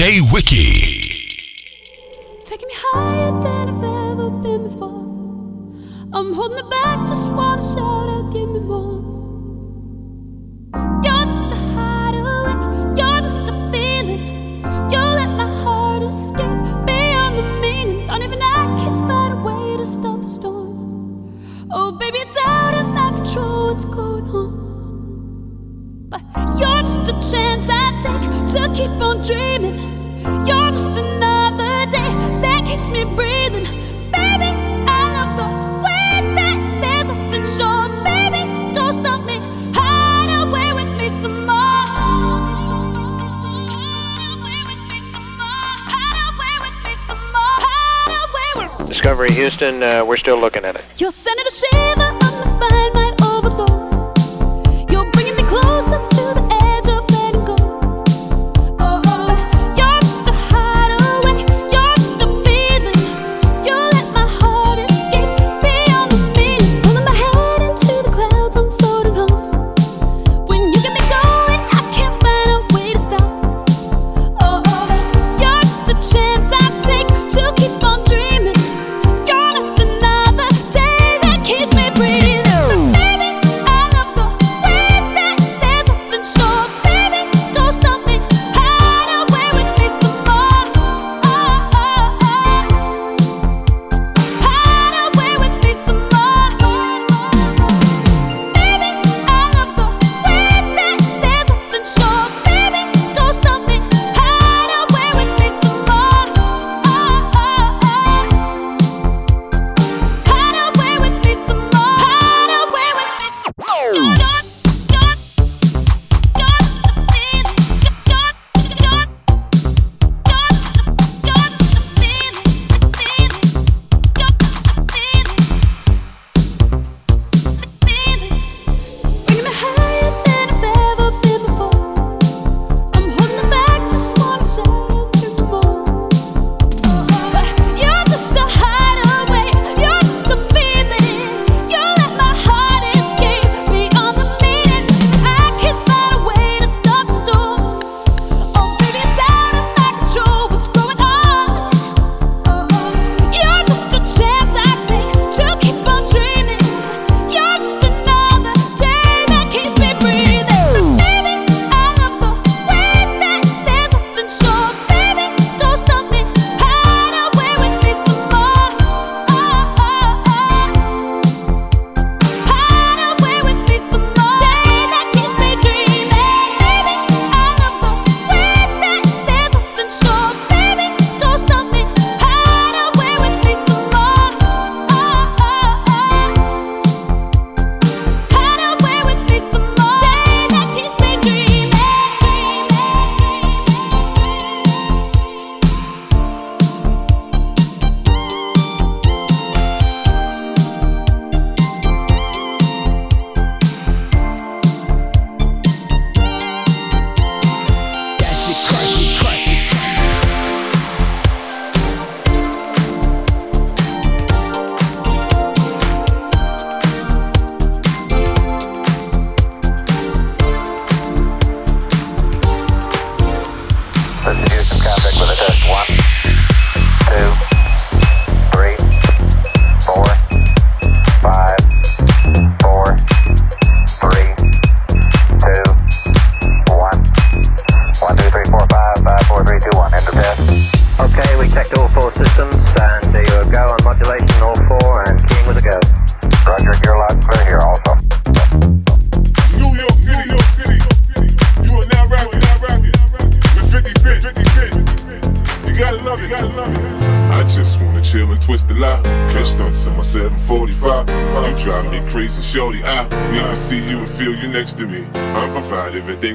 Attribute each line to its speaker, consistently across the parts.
Speaker 1: DJ Wiki.
Speaker 2: Taking me higher than I've ever been before. I'm holding it back, just wanna shout out, give me more. You're just a hideaway, you're just a feeling. You let my heart escape beyond the meaning. Don't even I can find a way to stop the storm. Oh, baby, it's out of my control, what's going on? But you're just a chance. I to keep on dreaming? You're just another day that keeps me breathing. Baby, I love the way that there's nothing sure. Baby, don't stop me. Hide away with me some more. Hide away with me some more. Hide away with me some more. Hide away with me.
Speaker 3: Discovery Houston, uh, we're still looking at it.
Speaker 2: You're sending a shiver.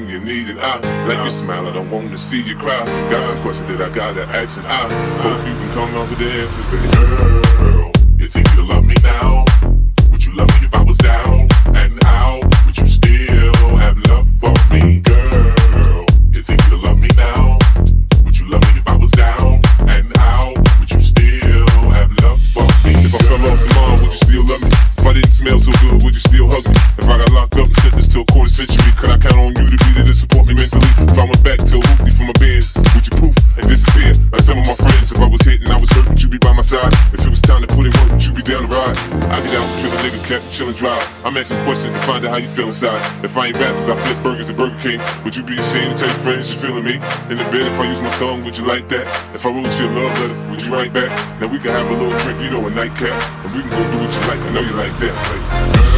Speaker 2: something you
Speaker 4: need and I let you smile, I don't want to see you cry. Got some questions that I gotta ask and I hope you can come up with the answers, baby girl. It's easy to love me now. Would you love me if I was down and out? Would you still have love?
Speaker 5: I'm asking questions to find out how you feel inside. If I ain't rappers, I flip burgers at Burger King. Would you be ashamed to tell your friends you feeling me? In the bed, if I use my tongue, would you like that? If I wrote you a love letter, would you write back? Now we can have a little drink, you know, a nightcap. And we can go do what you like, I know you like that. Like,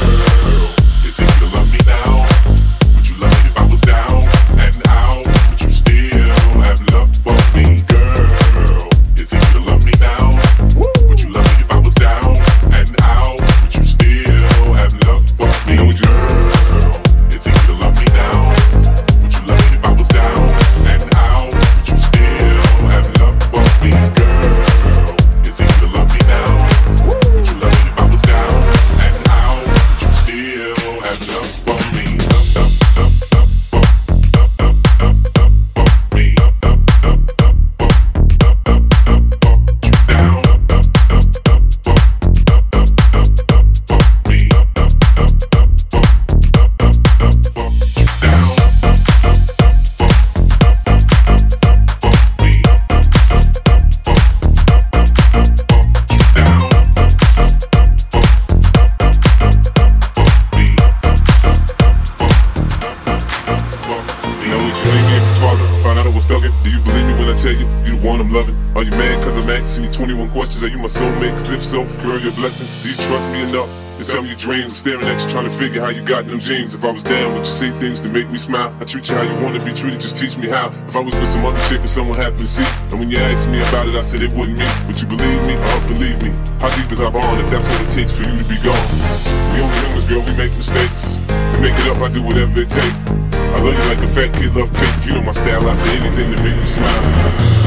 Speaker 5: staring at you, trying to figure how you got them jeans. If I was down, would you say things to make me smile? I treat you how you wanna be treated, just teach me how. If I was with some other chick and someone happened to see, and when you asked me about it, I said it wasn't me. Would you believe me? I believe me. How deep is our bond if that's what it takes for you to be gone? We only humans, girl, we make mistakes. To make it up, I do whatever it takes. I love you like a fat kid love cake. You know my style, I say anything to make you smile.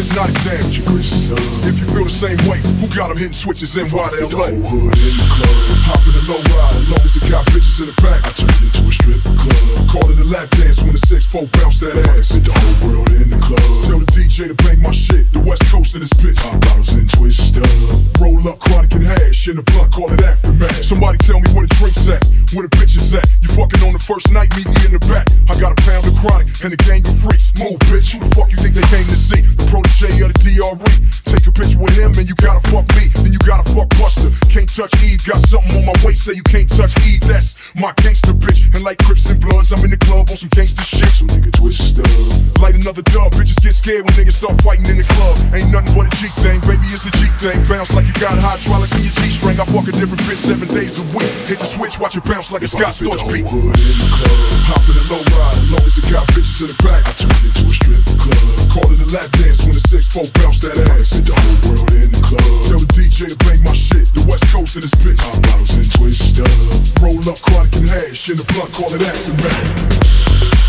Speaker 5: hypnotic damn you. If you feel the same way, who got them hitting switches in wide The whole hood in the club. Hop a the low ride, as long as it got bitches in the back. I turned into a strip
Speaker 4: club. Calling the a lap dance when the 6-4 bounce that ass. Sit the whole world in the club. Tell the DJ to bang my shit. The West Coast in this bitch. Hot bottles and twist up. Roll up chronic and hash in the blunt, call it aftermath. Somebody tell me where the drinks at, where the bitches at. You fucking on the first night. My gangster bitch. And like Crips and Bloods, I'm in the club on some gangster shit. So nigga twist up. Light another dub. Bitches get scared when niggas start fighting in the club. Ain't nothing but a G thing, baby. It's a G thing. Bounce like you got hydraulics in your G string. I fuck a different bitch seven days a week. Hit the switch, watch it bounce like a Scott Storch beat. Hood in the club. Hop in the low ride. As long as it got bitches in the back, I turn it a strip Call it a lap dance when the 6-4 bounce that ass. The whole world in the club. Tell the DJ to my shit. The West Coast this bitch. Bottles and twist up. Roll up chronic and hash in the. Call it aftermath.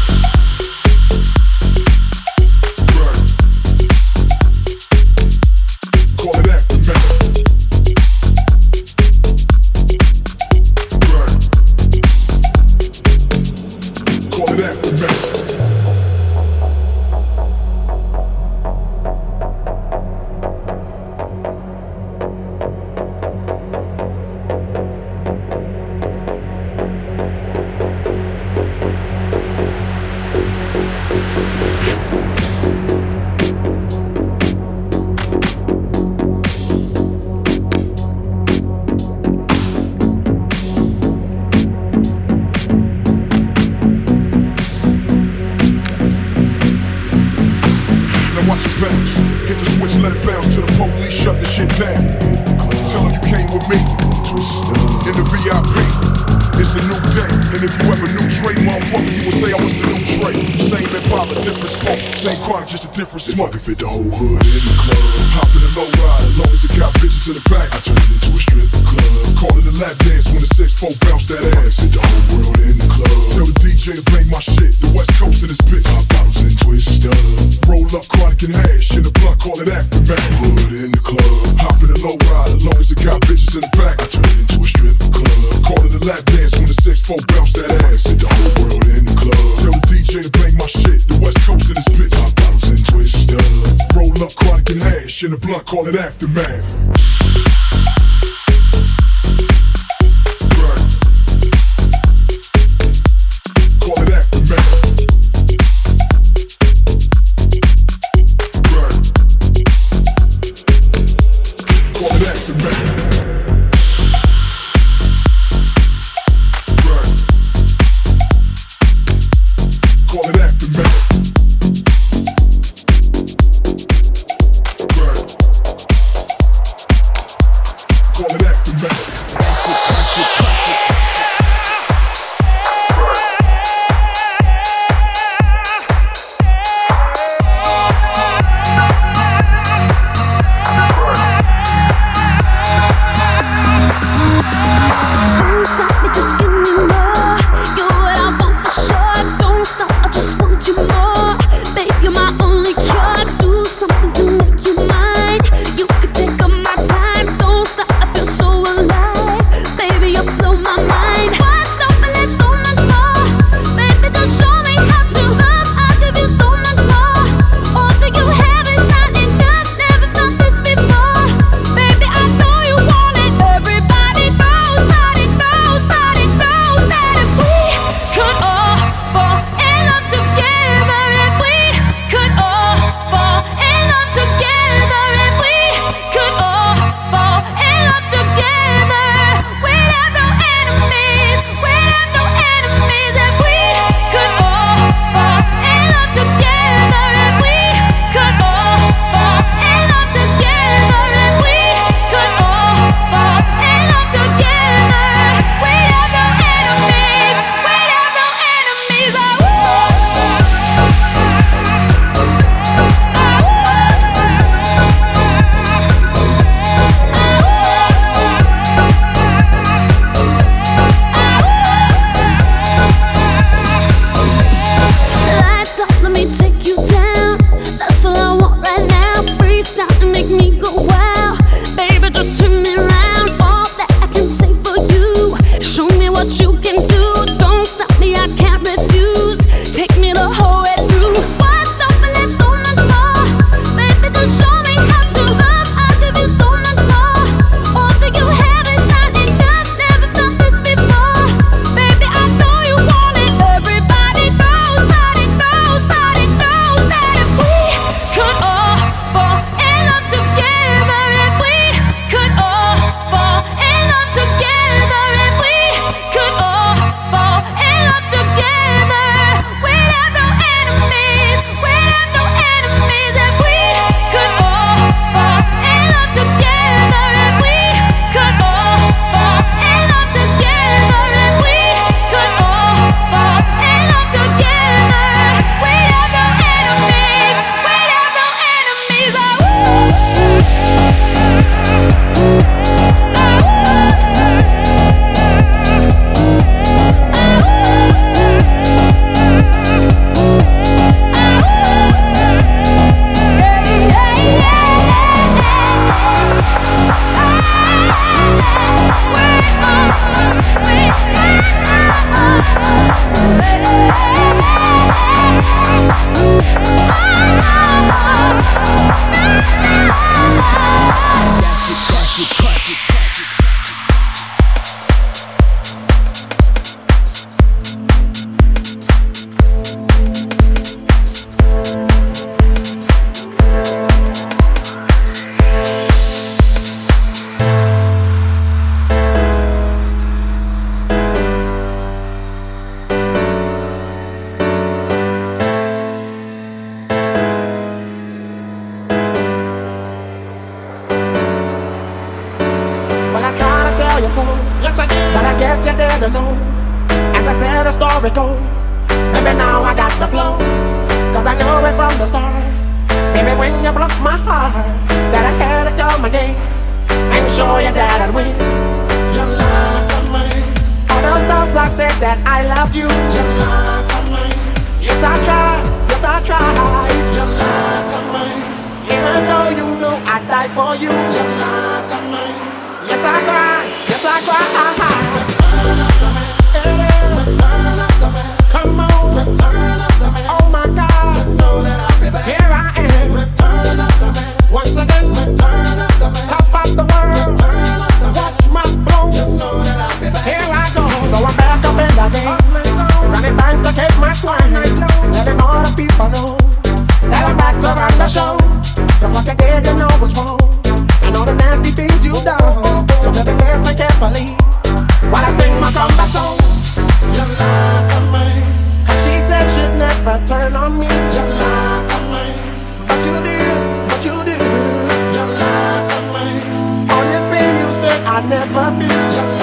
Speaker 6: Never be.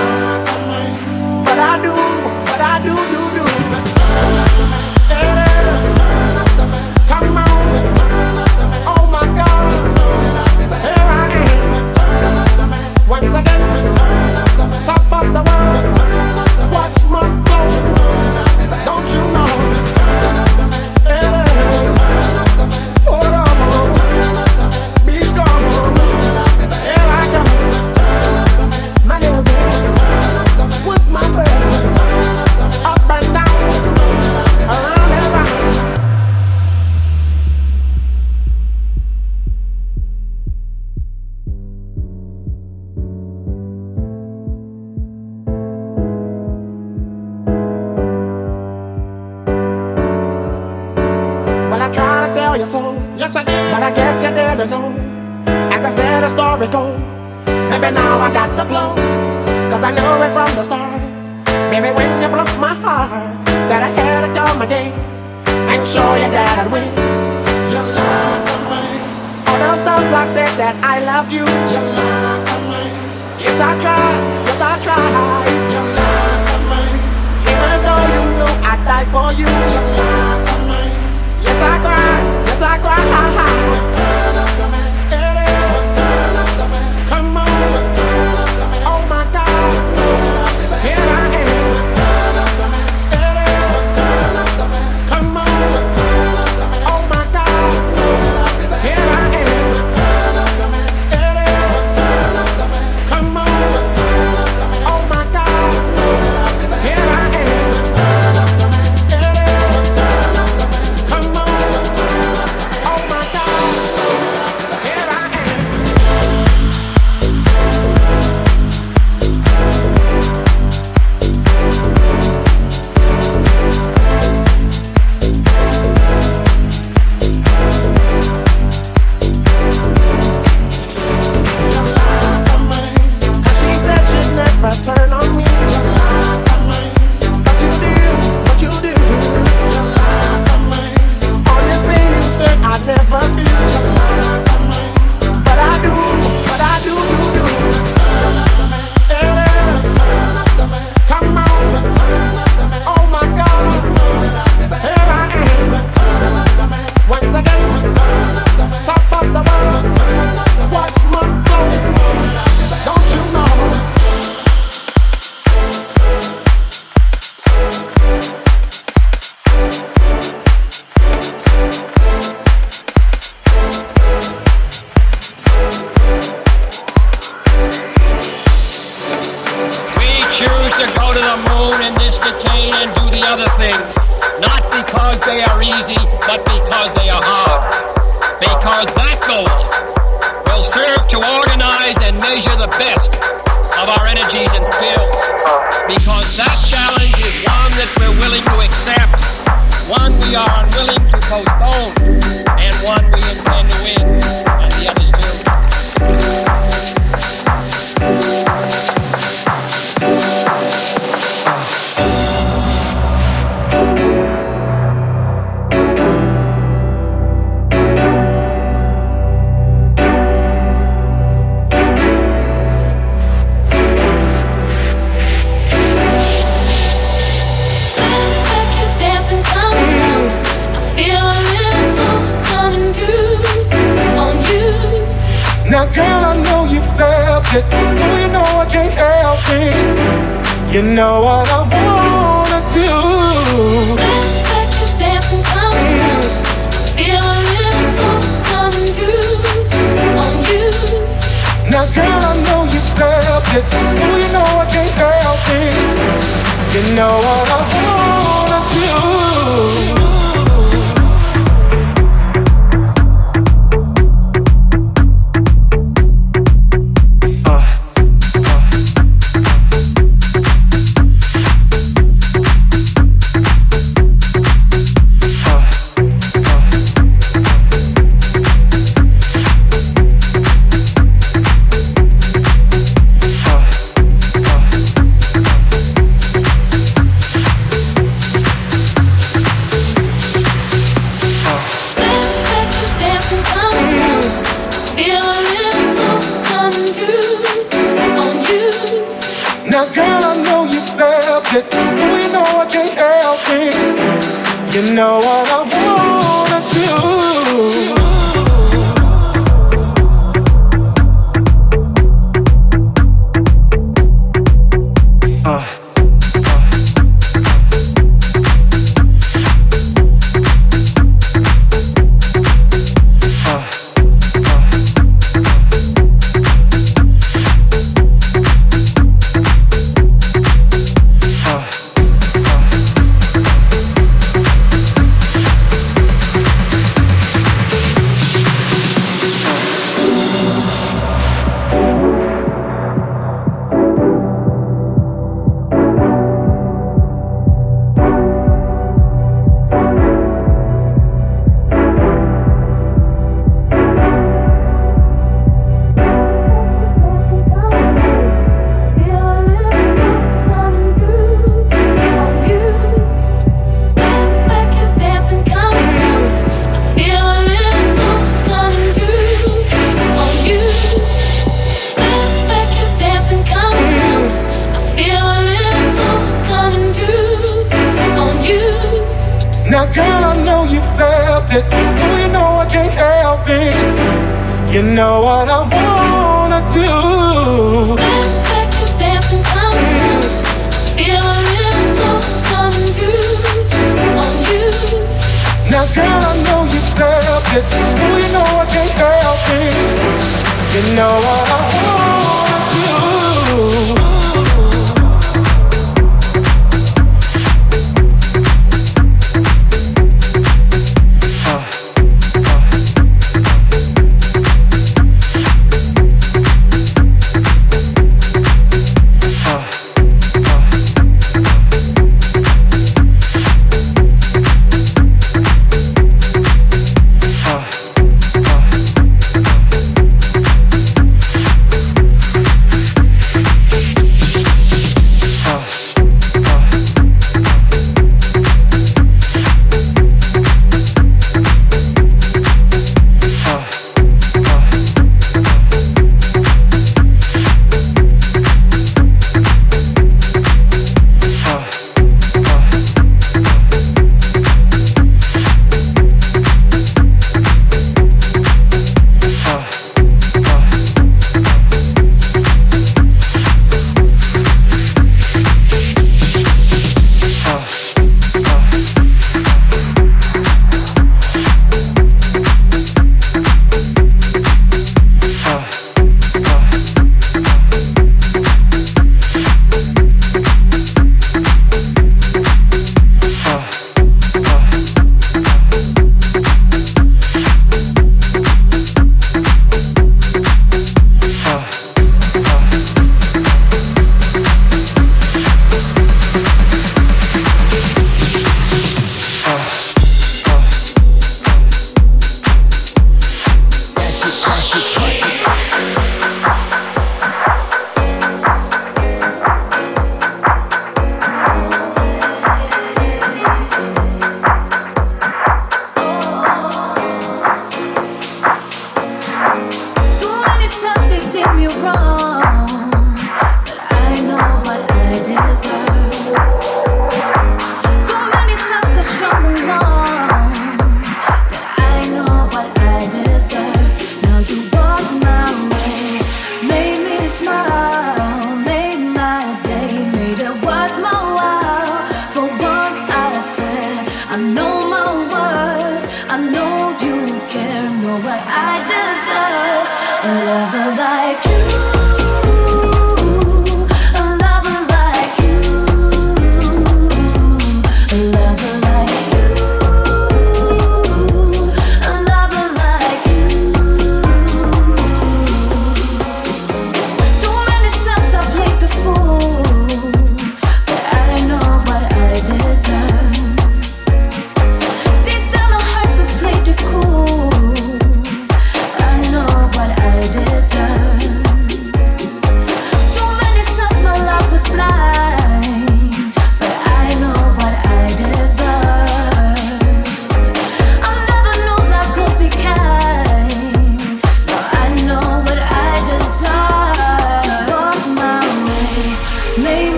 Speaker 6: You know
Speaker 2: what I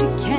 Speaker 2: she can't.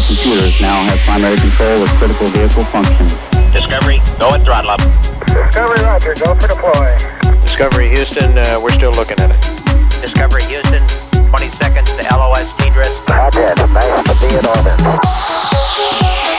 Speaker 2: Now
Speaker 7: have primary control of critical vehicle functions.
Speaker 8: Discovery, go and throttle up.
Speaker 9: Discovery Roger, go for deploy.
Speaker 1: Discovery Houston, uh, we're still looking at it.
Speaker 8: Discovery Houston, 20 seconds to LOS TDRS.
Speaker 9: Roger, nice to be in orbit.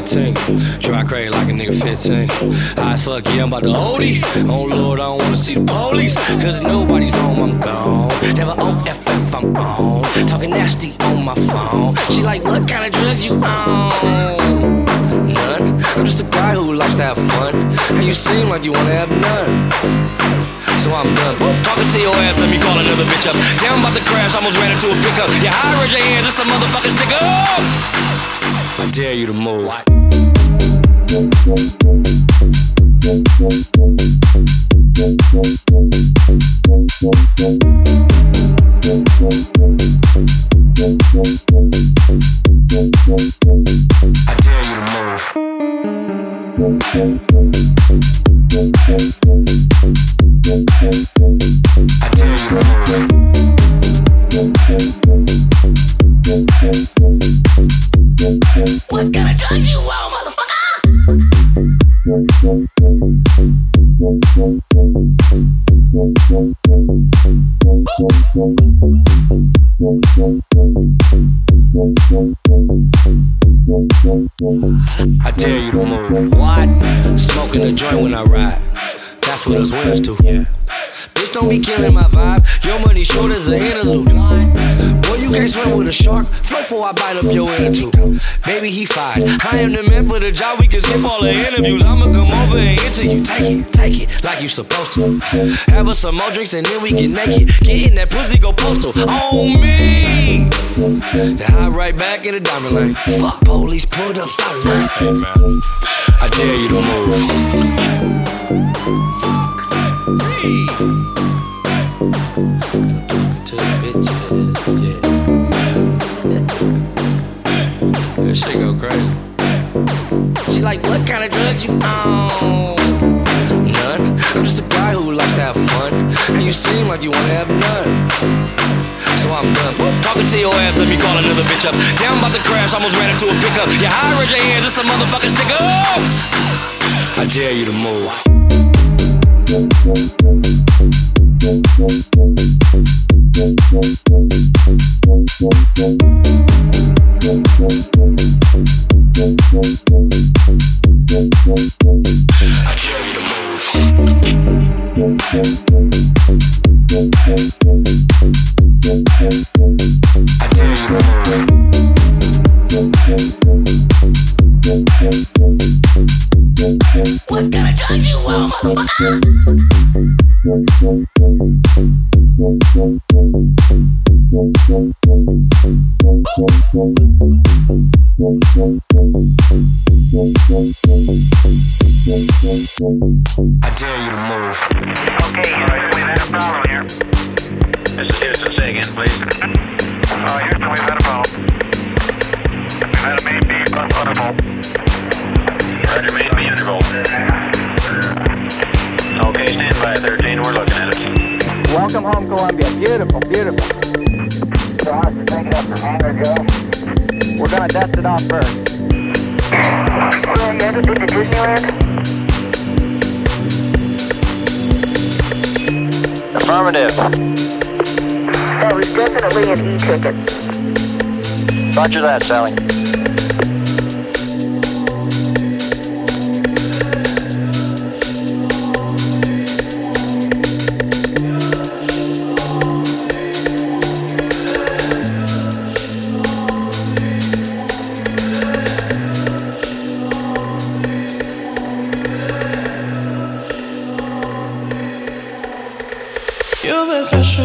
Speaker 10: 15. Try crazy like a nigga 15. High as fuck, yeah, I'm about to OD. Oh Lord, I don't wanna see the police. Cause nobody's home, I'm gone. Never on FF, I'm on. Talking nasty on my phone. She like, what kind of drugs you on? None. I'm just a guy who likes to have fun. And you seem like you wanna have none. So I'm done. Woo, talking to your ass, let me call another bitch up. Damn, about to crash, almost ran into a pickup. Yeah, I raise your hands, it's a motherfucking stick up. I dare you to move. I dare you to move. I dare you to move.
Speaker 6: What?
Speaker 10: Smoking a joint when I ride. That's what us winners do. Yeah. Bitch, don't be killing my vibe. Your money short as an interlude. Can't swim with a shark. Flow for I bite up your inner tube. Baby, he fired. I am the man for the job. We can skip all the interviews. I'ma come over and interview. You. Take it, take it like you supposed to. Have us some more drinks and then we get naked. Get in that pussy, go postal. On me. Then hop right back in the diamond lane. Fuck police, pulled up, man. Hey, man. I dare you to move. Fuck me. This shit go crazy. She like, what kind of drugs you on? None. I'm just a guy who likes to have fun. And you seem like you wanna have none. So I'm done. Whoop, talking to your ass, let me call another bitch up. Damn, I'm about to crash, almost ran into a pickup. Yeah, high, raise your hands, it's a motherfucking stick up. I dare you to move. Dare you to move. I dare you to move.
Speaker 6: What kind of drugs you want, motherfucker?
Speaker 8: Please. Oh, main. Roger, beam interval. Okay, stand by 13. We're looking at it.
Speaker 11: Welcome home, Columbia. Beautiful, beautiful.
Speaker 9: So how's the thing up the hangar go?
Speaker 11: We're gonna dust it off first.
Speaker 9: Ever been to Disneyland?
Speaker 8: Affirmative.
Speaker 9: That was definitely an e-ticket.
Speaker 8: Roger that, Sally.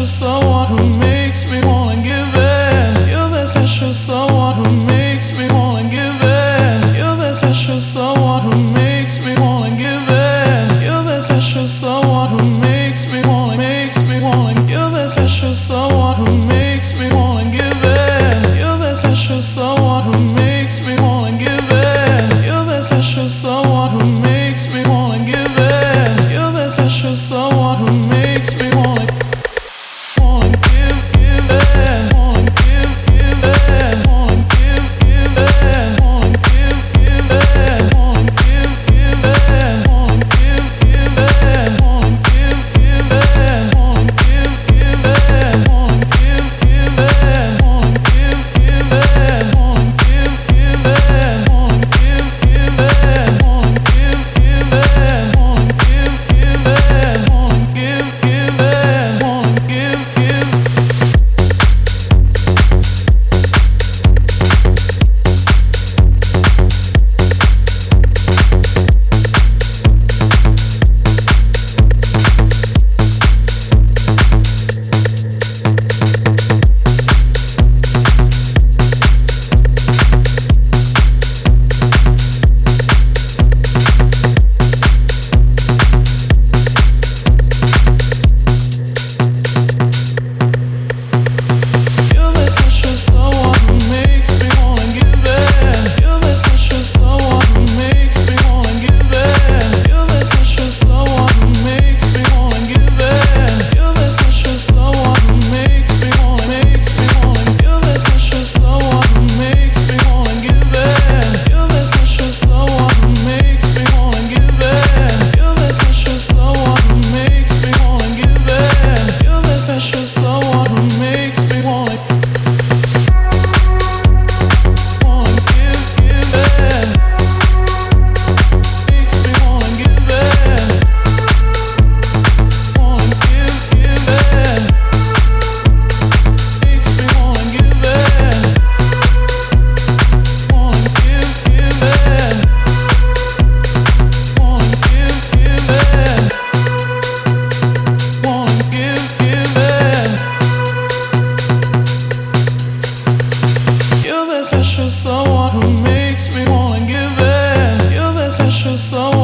Speaker 12: Special someone who makes me wanna give in. You're the special someone someone who makes me wanna give in. You're the special someone.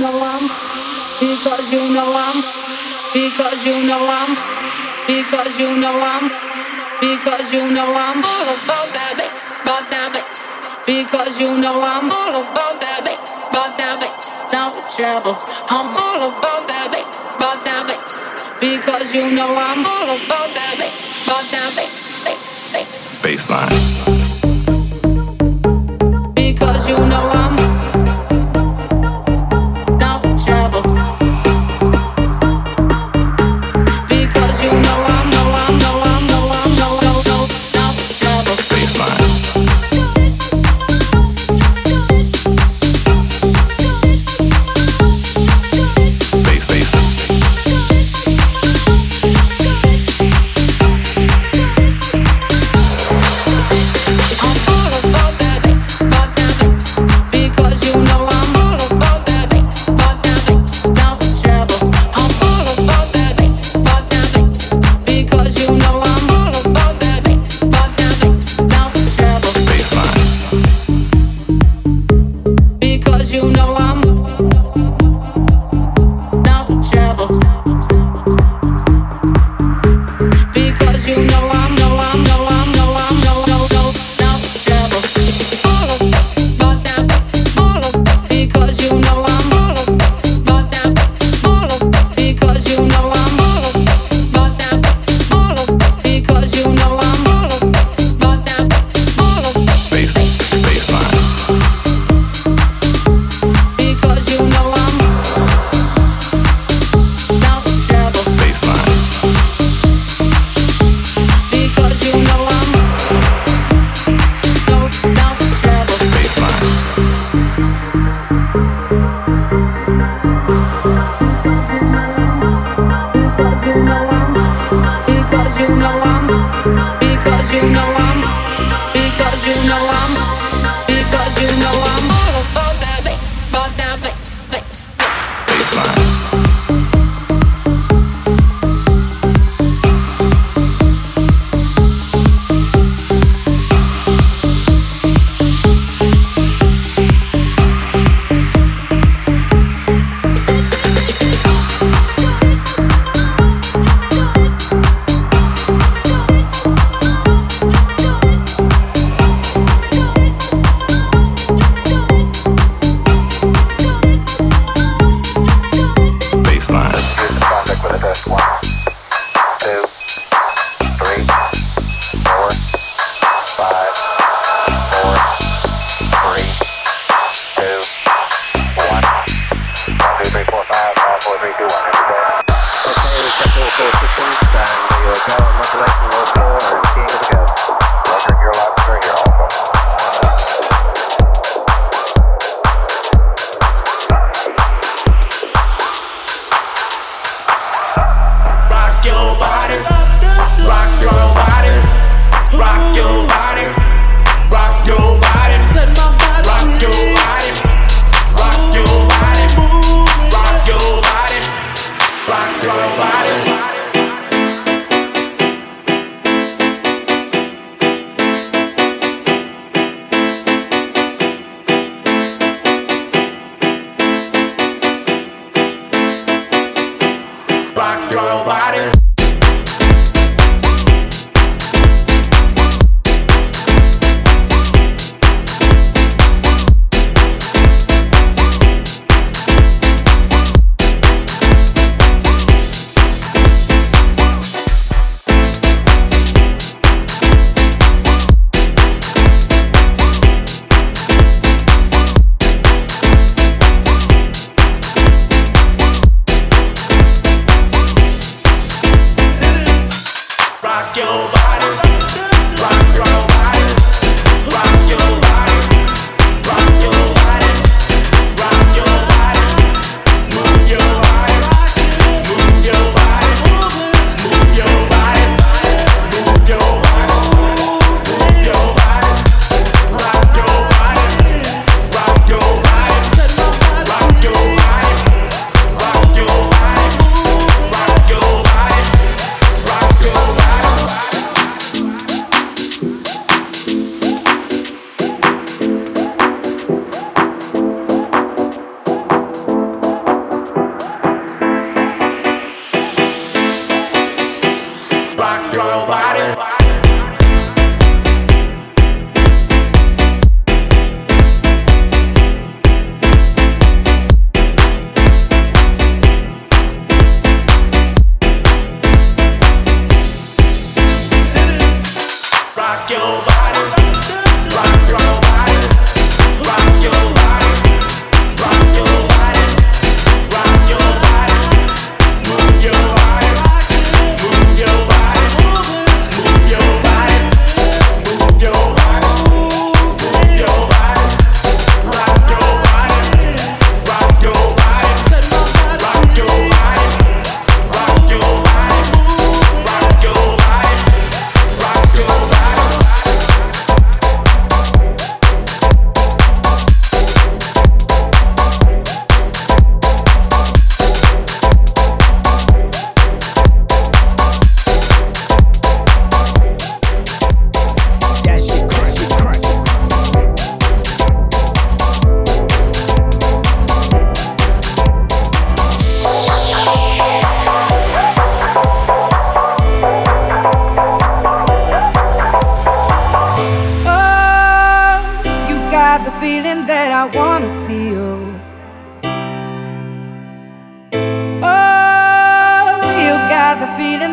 Speaker 2: know I'm because you know I'm because you know I'm because you know I'm because you know I'm all about that bass, about that bass. Because you know I'm all about that bass, about that bass. Now the trouble, I'm all about that bass, about that bass. Because you know I'm all about that bass, about that bass, bass, bass.
Speaker 13: Baseline.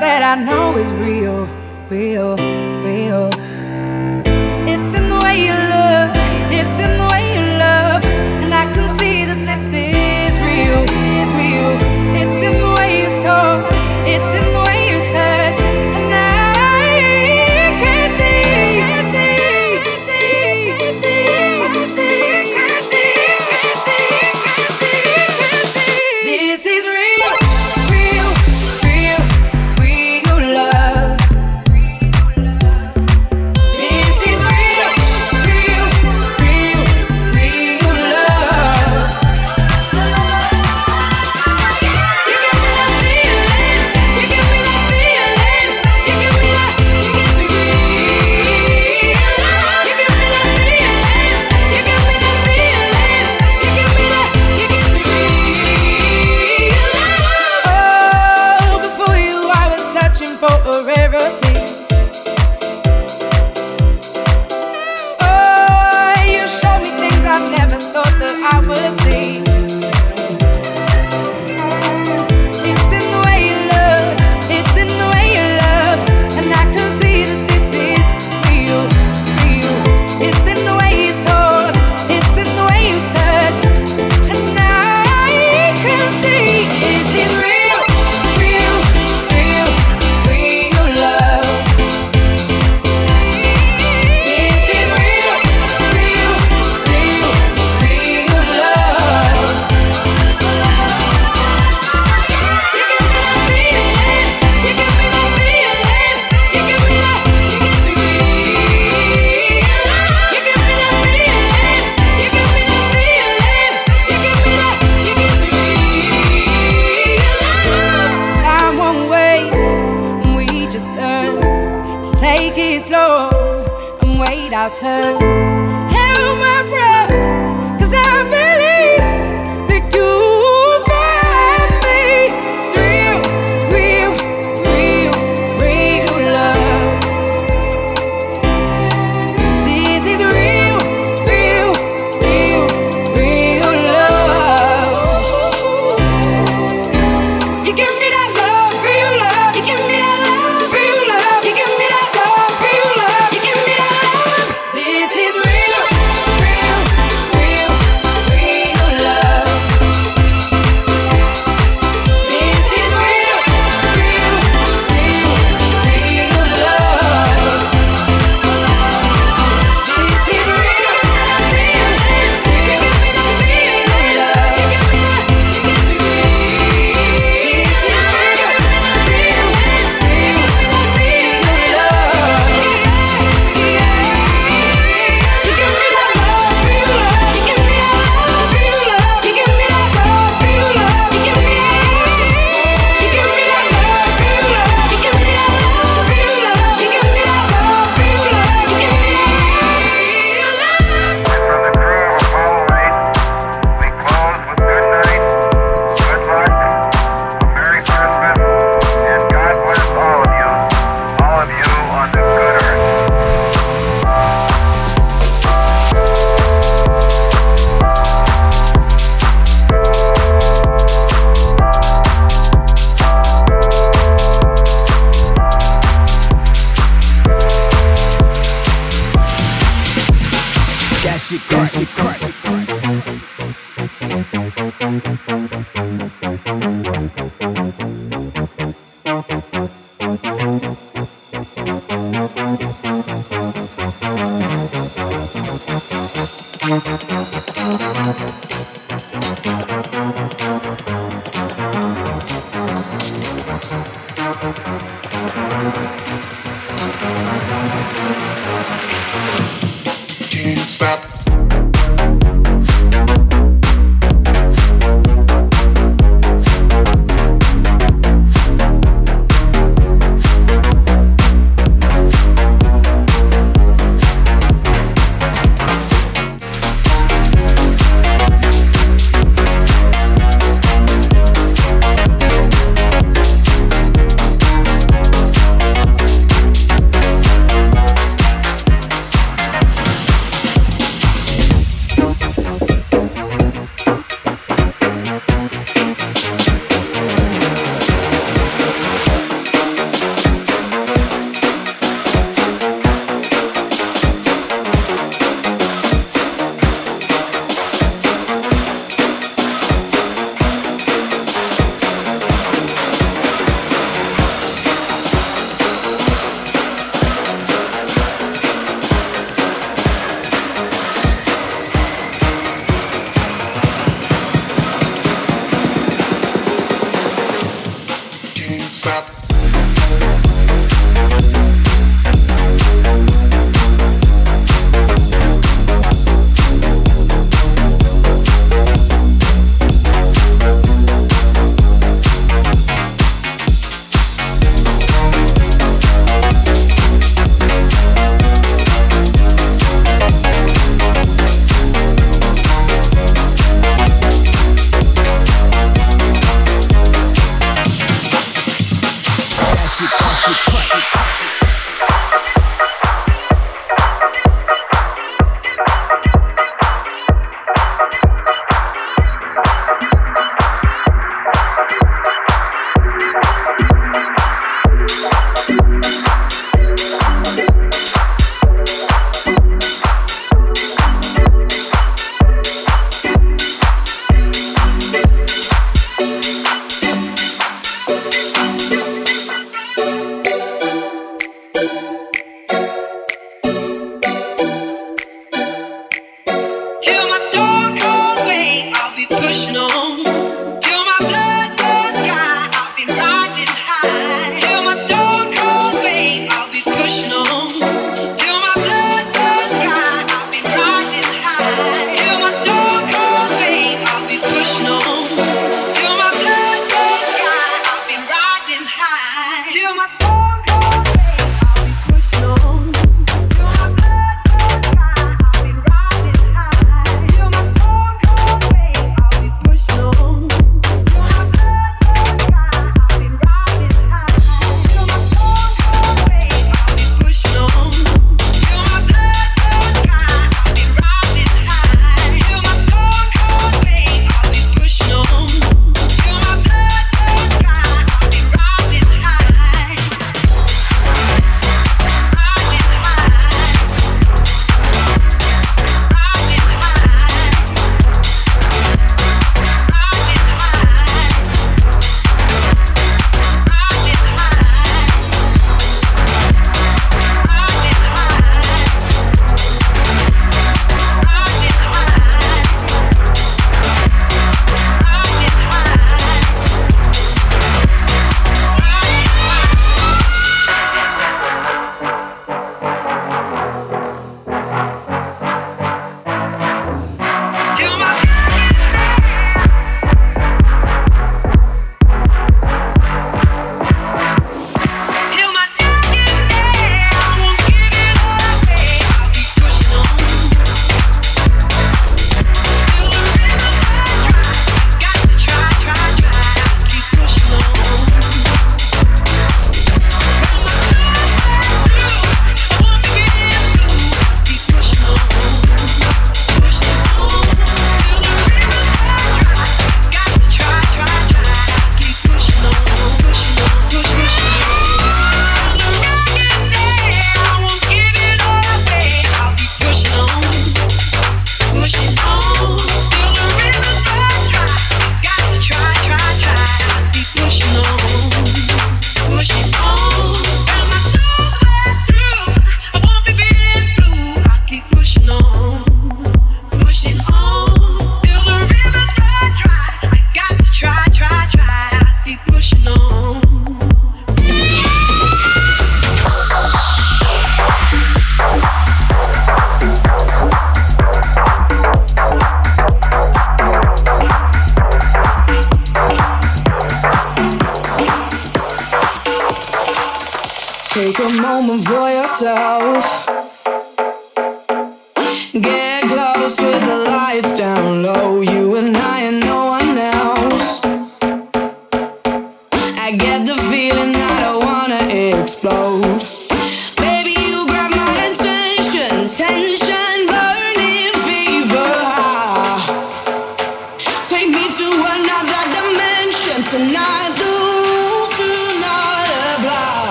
Speaker 2: That
Speaker 14: I know is real, real.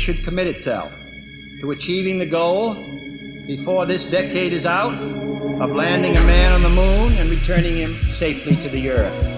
Speaker 15: should commit itself to achieving the goal before this decade is out of landing a man on the moon and returning him safely to the earth.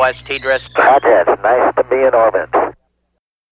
Speaker 1: Discovery Houston,